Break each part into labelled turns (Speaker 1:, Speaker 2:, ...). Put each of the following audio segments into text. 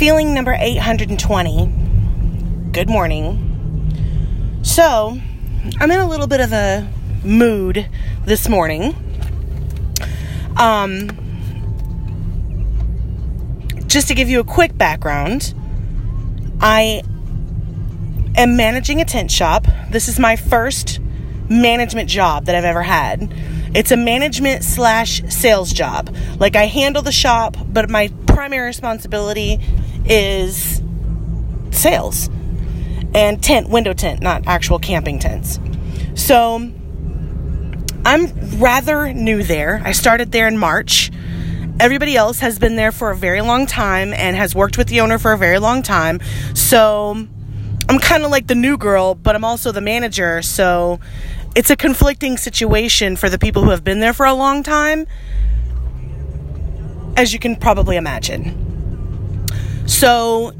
Speaker 1: Feeling number 820. Good morning. So, I'm in a little bit of a mood this morning. Um, just to give you a quick background, I am managing a tint shop. This is my first management job that I've ever had. It's a management slash sales job. Like I handle the shop, but my primary responsibility is sales and tint, window tint, not actual camping tents. So I'm rather new there. I started there in March. Everybody else has been there for a very long time and has worked with the owner for a very long time. So I'm kind of like the new girl, but I'm also the manager. So it's a conflicting situation for the people who have been there for a long time, as you can probably imagine. So,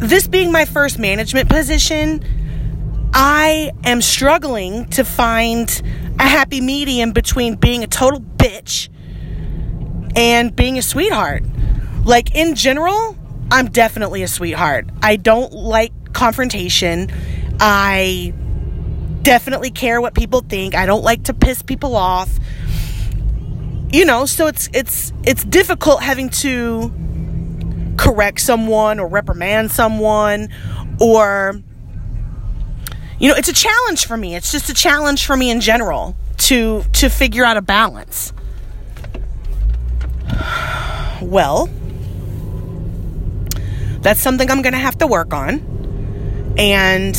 Speaker 1: this being my first management position, I am struggling to find a happy medium between being a total bitch and being a sweetheart. Like, in general, I'm definitely a sweetheart. I don't like confrontation. I definitely care what people think. I don't like to piss people off. You know, so it's it's it's difficult having to correct someone or reprimand someone or you know, it's a challenge for me. It's just a challenge for me in general to to figure out a balance. Well, that's something I'm going to have to work on. And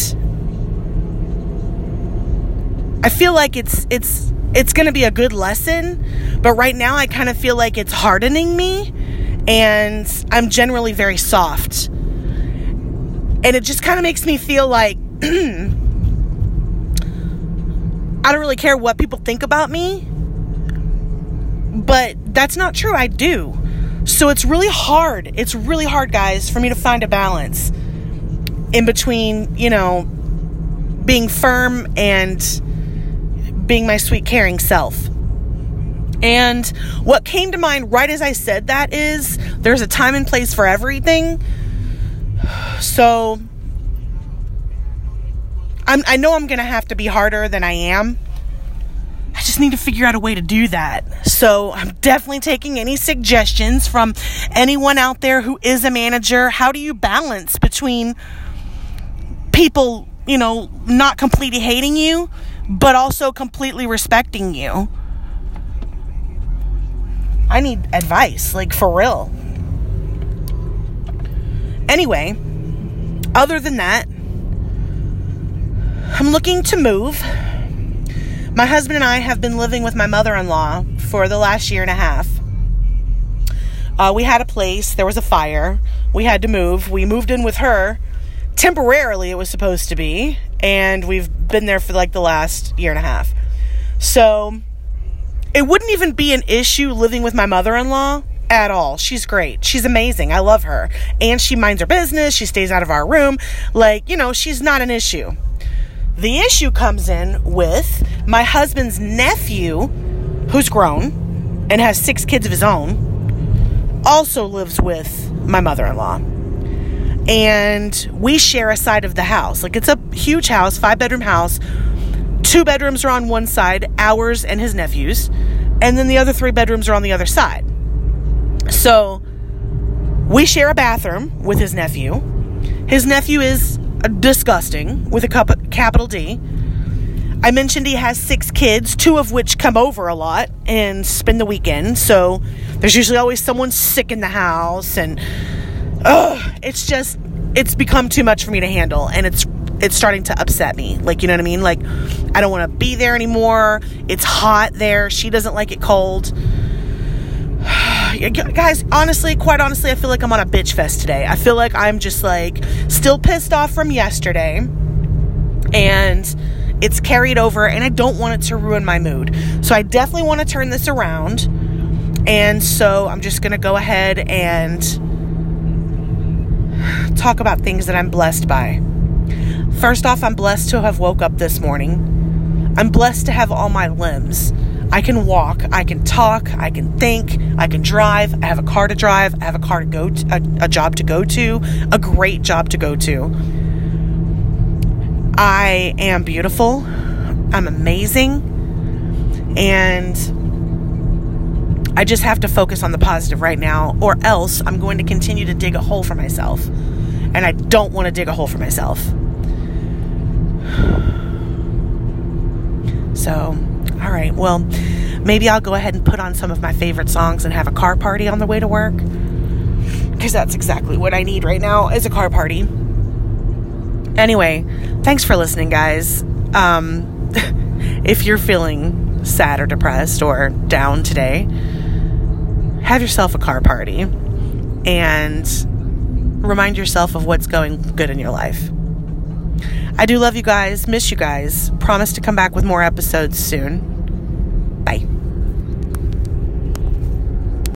Speaker 1: I feel like it's it's it's going to be a good lesson, but right now I kind of feel like it's hardening me and I'm generally very soft. And it just kind of makes me feel like I don't really care what people think about me. But that's not true. I do. So it's really hard. It's really hard, guys, for me to find a balance in between, you know, being firm and being my sweet, caring self. And what came to mind right as I said that is there's a time and place for everything. So I'm, I know I'm going to have to be harder than I am. I just need to figure out a way to do that. So I'm definitely taking any suggestions from anyone out there who is a manager. How do you balance between people, you know, not completely hating you but also completely respecting you. I need advice, like for real. Anyway, other than that, I'm looking to move. My husband and I have been living with my mother in law for the last year and a half. Uh, we had a place, there was a fire, we had to move. We moved in with her temporarily, it was supposed to be, and we've been there for like the last year and a half. So it wouldn't even be an issue living with my mother in law at all. She's great. She's amazing. I love her. And she minds her business. She stays out of our room. Like, you know, she's not an issue. The issue comes in with my husband's nephew, who's grown and has six kids of his own, also lives with my mother in law and we share a side of the house. Like it's a huge house, five bedroom house. Two bedrooms are on one side, ours and his nephew's, and then the other three bedrooms are on the other side. So we share a bathroom with his nephew. His nephew is disgusting with a cup, capital D. I mentioned he has six kids, two of which come over a lot and spend the weekend. So there's usually always someone sick in the house and it's just it's become too much for me to handle and it's it's starting to upset me. Like, you know what I mean? Like, I don't want to be there anymore. It's hot there. She doesn't like it cold. Guys, honestly, quite honestly, I feel like I'm on a bitch fest today. I feel like I'm just like still pissed off from yesterday. And it's carried over, and I don't want it to ruin my mood. So I definitely want to turn this around. And so I'm just going to go ahead and talk about things that I'm blessed by. First off, I'm blessed to have woke up this morning. I'm blessed to have all my limbs. I can walk, I can talk, I can think, I can drive. I have a car to drive, I have a car to go to, a, a job to go to, a great job to go to. I am beautiful. I'm amazing. And I just have to focus on the positive right now, or else I'm going to continue to dig a hole for myself. And I don't want to dig a hole for myself. So, all right, well, maybe I'll go ahead and put on some of my favorite songs and have a car party on the way to work. Because that's exactly what I need right now is a car party. Anyway, thanks for listening, guys. Um, if you're feeling sad or depressed or down today, have yourself a car party and remind yourself of what's going good in your life. I do love you guys, miss you guys. Promise to come back with more episodes soon.